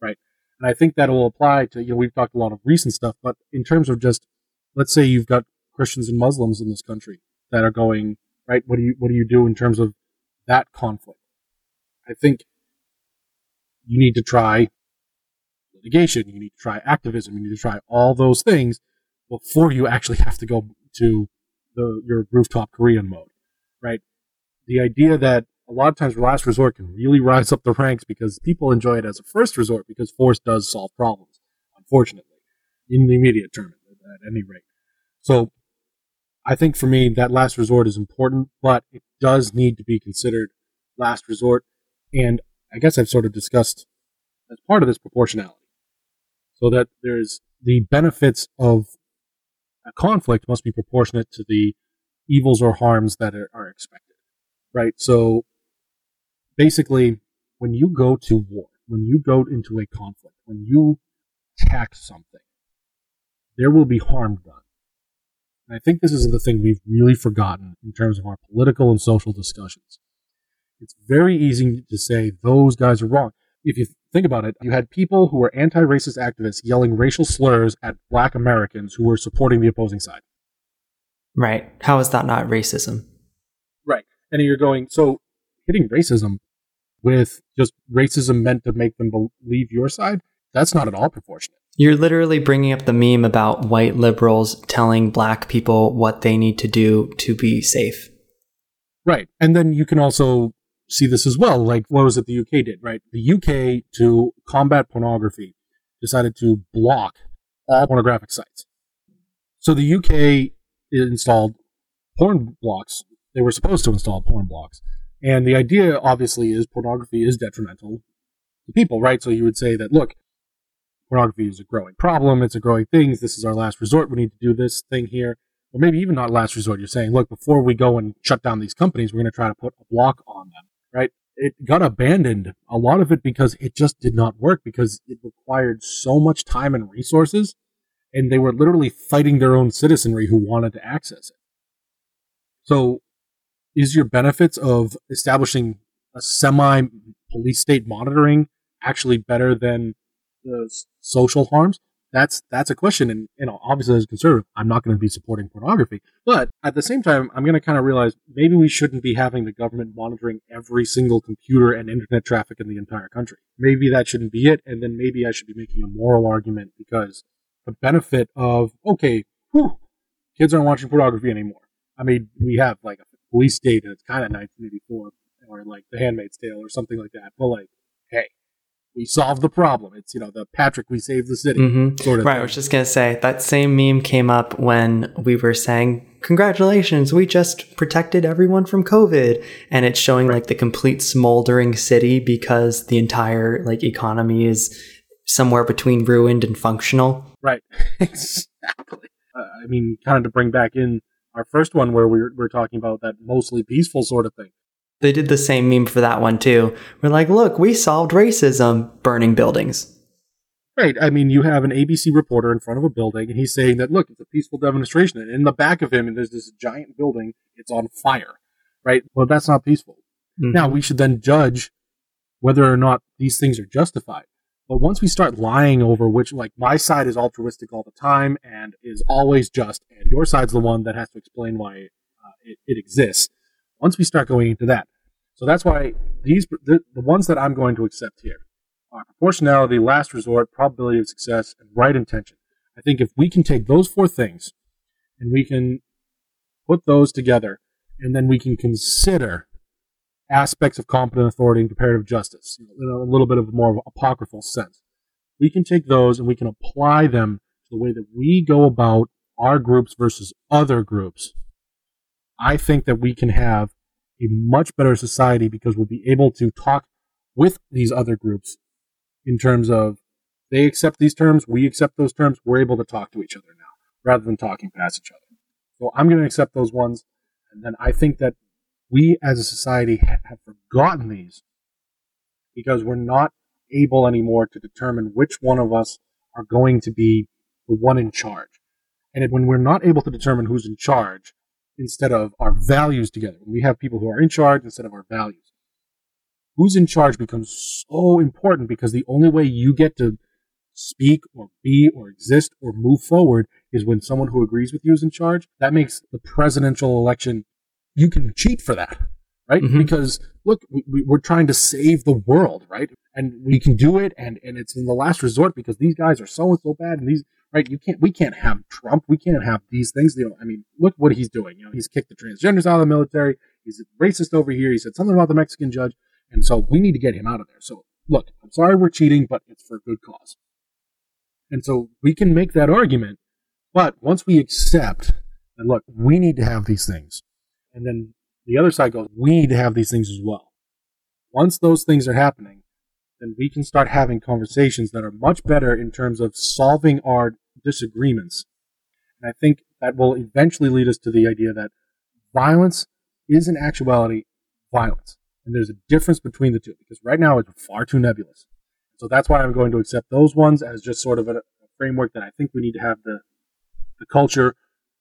Right? And I think that will apply to, you know, we've talked a lot of recent stuff, but in terms of just, let's say you've got Christians and Muslims in this country that are going, right? What do you, what do you do in terms of that conflict? I think you need to try litigation, you need to try activism, you need to try all those things before you actually have to go to the, your rooftop Korean mode, right? The idea that a lot of times last resort can really rise up the ranks because people enjoy it as a first resort because force does solve problems, unfortunately, in the immediate term at any rate. So I think for me, that last resort is important, but it does need to be considered last resort. And I guess I've sort of discussed as part of this proportionality. So that there's the benefits of a conflict must be proportionate to the evils or harms that are, expected. Right? So basically, when you go to war, when you go into a conflict, when you attack something, there will be harm done. And I think this is the thing we've really forgotten in terms of our political and social discussions. It's very easy to say those guys are wrong. If you think about it, you had people who were anti racist activists yelling racial slurs at black Americans who were supporting the opposing side. Right. How is that not racism? Right. And you're going, so hitting racism with just racism meant to make them believe your side, that's not at all proportionate. You're literally bringing up the meme about white liberals telling black people what they need to do to be safe. Right. And then you can also see this as well. Like, what was it the UK did, right? The UK, to combat pornography, decided to block all pornographic sites. So the UK installed porn blocks. They were supposed to install porn blocks. And the idea, obviously, is pornography is detrimental to people, right? So you would say that, look, pornography is a growing problem. It's a growing thing. This is our last resort. We need to do this thing here. Or maybe even not last resort. You're saying, look, before we go and shut down these companies, we're going to try to put a block on them, right? It got abandoned, a lot of it because it just did not work because it required so much time and resources. And they were literally fighting their own citizenry who wanted to access it. So is your benefits of establishing a semi police state monitoring actually better than the social harms? That's that's a question, and you know, obviously as a conservative, I'm not going to be supporting pornography, but at the same time, I'm going to kind of realize maybe we shouldn't be having the government monitoring every single computer and internet traffic in the entire country. Maybe that shouldn't be it, and then maybe I should be making a moral argument because the benefit of okay, whew, kids aren't watching pornography anymore. I mean, we have like a police state and it's kind of 1984 or like The Handmaid's Tale or something like that. But like, hey, we solved the problem. It's you know the Patrick, we saved the city. Mm-hmm. Sort of right. Thing. I was just gonna say that same meme came up when we were saying, "Congratulations, we just protected everyone from COVID," and it's showing right. like the complete smoldering city because the entire like economy is somewhere between ruined and functional. Right. exactly. Uh, I mean, kind of to bring back in our first one where we were, we talking about that mostly peaceful sort of thing. They did the same meme for that one too. We're like, look, we solved racism, burning buildings. Right. I mean, you have an ABC reporter in front of a building, and he's saying that, look, it's a peaceful demonstration. And in the back of him, there's this giant building. It's on fire. Right. Well, that's not peaceful. Mm-hmm. Now, we should then judge whether or not these things are justified. But once we start lying over which, like, my side is altruistic all the time and is always just, and your side's the one that has to explain why uh, it, it exists, once we start going into that. So that's why these the, the ones that I'm going to accept here are proportionality, last resort, probability of success, and right intention. I think if we can take those four things and we can put those together, and then we can consider aspects of competent authority and comparative justice in a little bit of more apocryphal sense. We can take those and we can apply them to the way that we go about our groups versus other groups I think that we can have a much better society because we'll be able to talk with these other groups in terms of they accept these terms, we accept those terms, we're able to talk to each other now rather than talking past each other. So I'm going to accept those ones. And then I think that we as a society have forgotten these because we're not able anymore to determine which one of us are going to be the one in charge. And when we're not able to determine who's in charge, instead of our values together. We have people who are in charge instead of our values. Who's in charge becomes so important because the only way you get to speak or be or exist or move forward is when someone who agrees with you is in charge. That makes the presidential election, you can cheat for that, right? Mm-hmm. Because look, we, are trying to save the world, right? And we can do it, and, and it's in the last resort because these guys are so and so bad, and these right? You can't, we can't have Trump. We can't have these things. You know, I mean, look what he's doing. You know, he's kicked the transgenders out of the military. He's a racist over here. He said something about the Mexican judge. And so we need to get him out of there. So look, I'm sorry we're cheating, but it's for a good cause. And so we can make that argument. But once we accept and look, we need to have these things. And then the other side goes, we need to have these things as well. Once those things are happening, then we can start having conversations that are much better in terms of solving our disagreements. And I think that will eventually lead us to the idea that violence is in actuality violence. And there's a difference between the two because right now it's far too nebulous. So that's why I'm going to accept those ones as just sort of a, a framework that I think we need to have the, the culture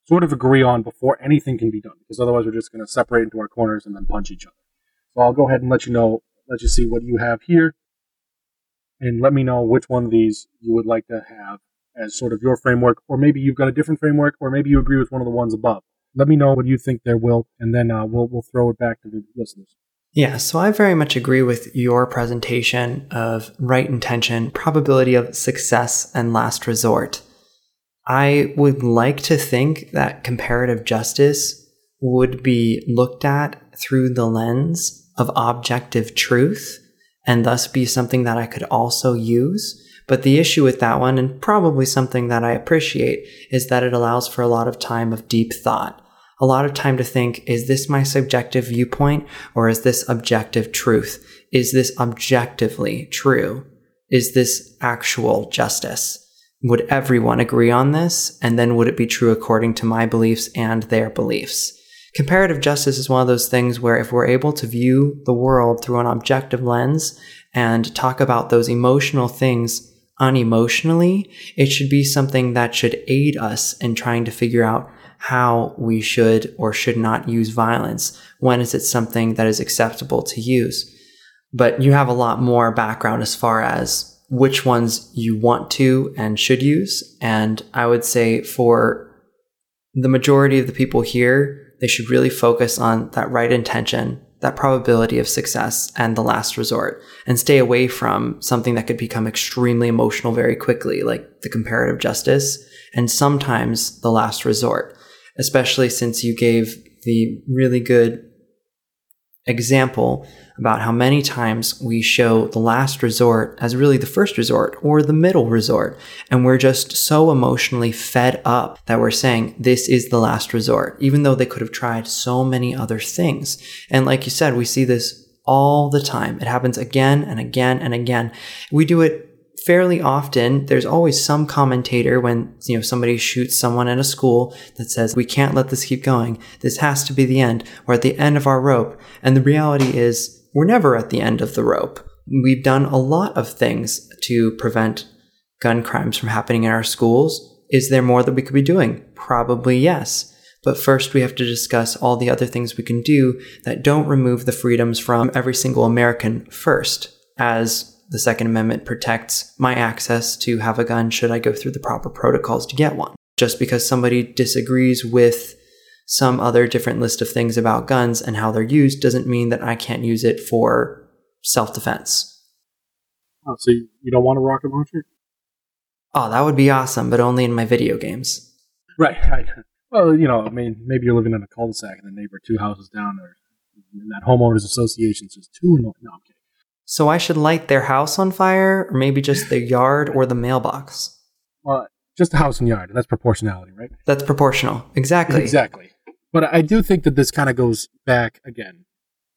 sort of agree on before anything can be done because otherwise we're just going to separate into our corners and then punch each other. So I'll go ahead and let you know, let you see what you have here and let me know which one of these you would like to have as sort of your framework, or maybe you've got a different framework, or maybe you agree with one of the ones above. Let me know what you think there will, and then uh, we'll we'll throw it back to the listeners. Yeah, so I very much agree with your presentation of right intention, probability of success, and last resort. I would like to think that comparative justice would be looked at through the lens of objective truth and thus be something that I could also use. But the issue with that one, and probably something that I appreciate, is that it allows for a lot of time of deep thought. A lot of time to think, is this my subjective viewpoint or is this objective truth? Is this objectively true? Is this actual justice? Would everyone agree on this? And then would it be true according to my beliefs and their beliefs? Comparative justice is one of those things where if we're able to view the world through an objective lens and talk about those emotional things unemotionally, it should be something that should aid us in trying to figure out how we should or should not use violence. When is it something that is acceptable to use? But you have a lot more background as far as which ones you want to and should use. And I would say for the majority of the people here, they should really focus on that right intention, that probability of success, and the last resort, and stay away from something that could become extremely emotional very quickly, like the comparative justice, and sometimes the last resort, especially since you gave the really good example about how many times we show the last resort as really the first resort or the middle resort. And we're just so emotionally fed up that we're saying this is the last resort, even though they could have tried so many other things. And like you said, we see this all the time. It happens again and again and again. We do it fairly often there's always some commentator when you know somebody shoots someone at a school that says we can't let this keep going. This has to be the end. We're at the end of our rope. And the reality is we're never at the end of the rope. We've done a lot of things to prevent gun crimes from happening in our schools. Is there more that we could be doing? Probably yes. But first, we have to discuss all the other things we can do that don't remove the freedoms from every single American first, as the Second Amendment protects my access to have a gun should I go through the proper protocols to get one. Just because somebody disagrees with some other different list of things about guns and how they're used doesn't mean that I can't use it for self defense. Oh, so you don't want a rocket launcher? Oh, that would be awesome, but only in my video games. Right, right. Well, you know, I mean, maybe you're living in a cul-de-sac and the neighbor two houses down, or in that homeowners association says two. No, no, I'm kidding. So I should light their house on fire, or maybe just their yard or the mailbox. Well, just the house and yard. That's proportionality, right? That's proportional. Exactly. Exactly. But I do think that this kind of goes back again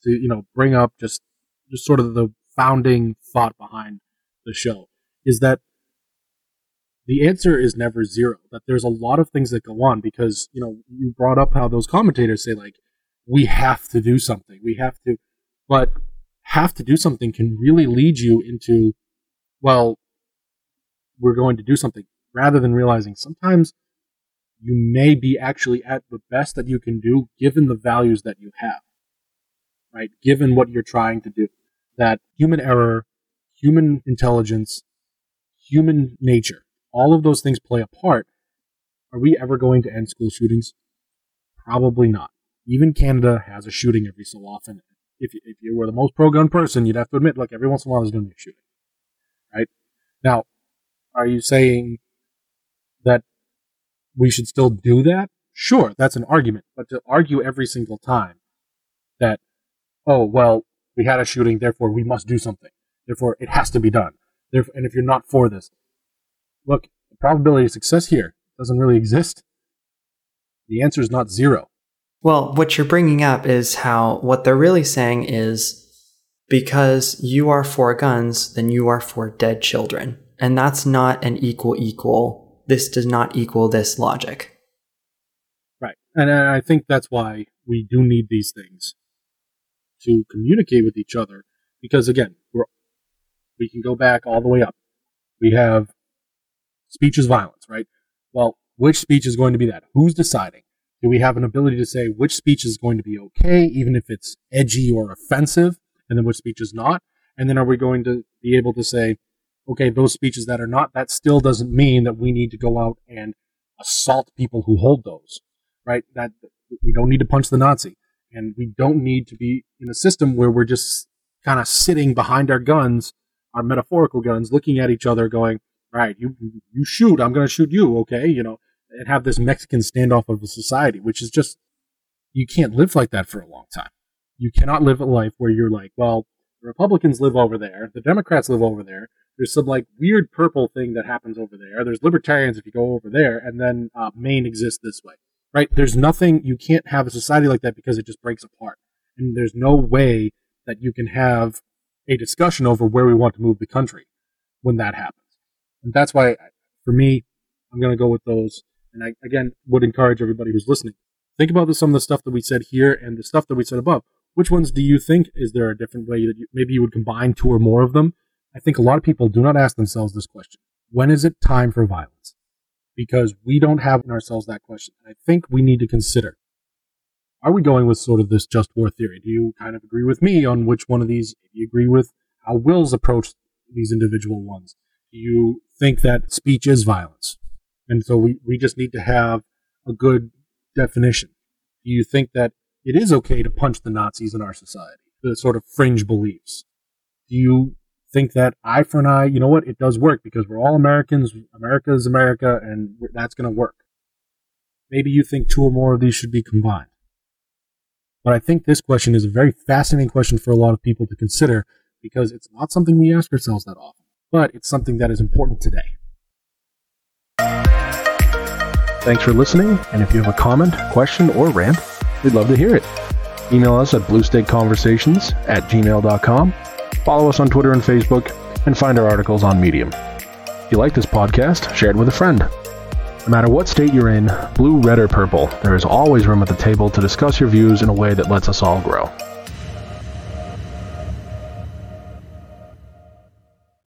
to you know bring up just just sort of the founding thought behind the show is that the answer is never zero. That there's a lot of things that go on because you know you brought up how those commentators say like we have to do something, we have to, but have to do something can really lead you into, well, we're going to do something rather than realizing sometimes you may be actually at the best that you can do given the values that you have, right? Given what you're trying to do. That human error, human intelligence, human nature, all of those things play a part. Are we ever going to end school shootings? Probably not. Even Canada has a shooting every so often, if you, if you were the most pro gun person, you'd have to admit, look, every once in a while there's going to be a shooting, right? Now, are you saying that we should still do that? Sure, that's an argument, but to argue every single time that, oh well, we had a shooting, therefore we must do something, therefore it has to be done, therefore, and if you're not for this, look, the probability of success here doesn't really exist. The answer is not zero. Well, what you're bringing up is how what they're really saying is because you are for guns, then you are for dead children. And that's not an equal equal. This does not equal this logic. Right. And I think that's why we do need these things to communicate with each other. Because again, we're, we can go back all the way up. We have speech is violence, right? Well, which speech is going to be that? Who's deciding? Do we have an ability to say which speech is going to be okay, even if it's edgy or offensive, and then which speech is not? And then are we going to be able to say, okay, those speeches that are not, that still doesn't mean that we need to go out and assault people who hold those, right? That we don't need to punch the Nazi. And we don't need to be in a system where we're just kind of sitting behind our guns, our metaphorical guns, looking at each other going, right, you, you shoot, I'm going to shoot you, okay? You know, and have this Mexican standoff of a society, which is just you can't live like that for a long time. You cannot live a life where you're like, well, the Republicans live over there, the Democrats live over there, There's some like weird purple thing that happens over there. There's libertarians if you go over there, and then uh, Maine exists this way, right? There's nothing you can't have a society like that because it just breaks apart, and there's no way that you can have a discussion over where we want to move the country when that happens. And that's why, for me, I'm going to go with those. And I, again, would encourage everybody who's listening. Think about some of the stuff that we said here and the stuff that we said above. Which ones do you think is there a different way that you, maybe you would combine two or more of them? I think a lot of people do not ask themselves this question. When is it time for violence? Because we don't have in ourselves that question. I think we need to consider are we going with sort of this just war theory? Do you kind of agree with me on which one of these? Do you agree with how Will's approach these individual ones? Do you think that speech is violence? And so we, we just need to have a good definition. Do you think that it is okay to punch the Nazis in our society? The sort of fringe beliefs. Do you think that eye for an eye, you know what, it does work because we're all Americans, America is America, and that's going to work? Maybe you think two or more of these should be combined. But I think this question is a very fascinating question for a lot of people to consider because it's not something we ask ourselves that often, but it's something that is important today. Thanks for listening, and if you have a comment, question, or rant, we'd love to hear it. Email us at bluestateconversations at gmail.com, follow us on Twitter and Facebook, and find our articles on Medium. If you like this podcast, share it with a friend. No matter what state you're in, blue, red, or purple, there is always room at the table to discuss your views in a way that lets us all grow.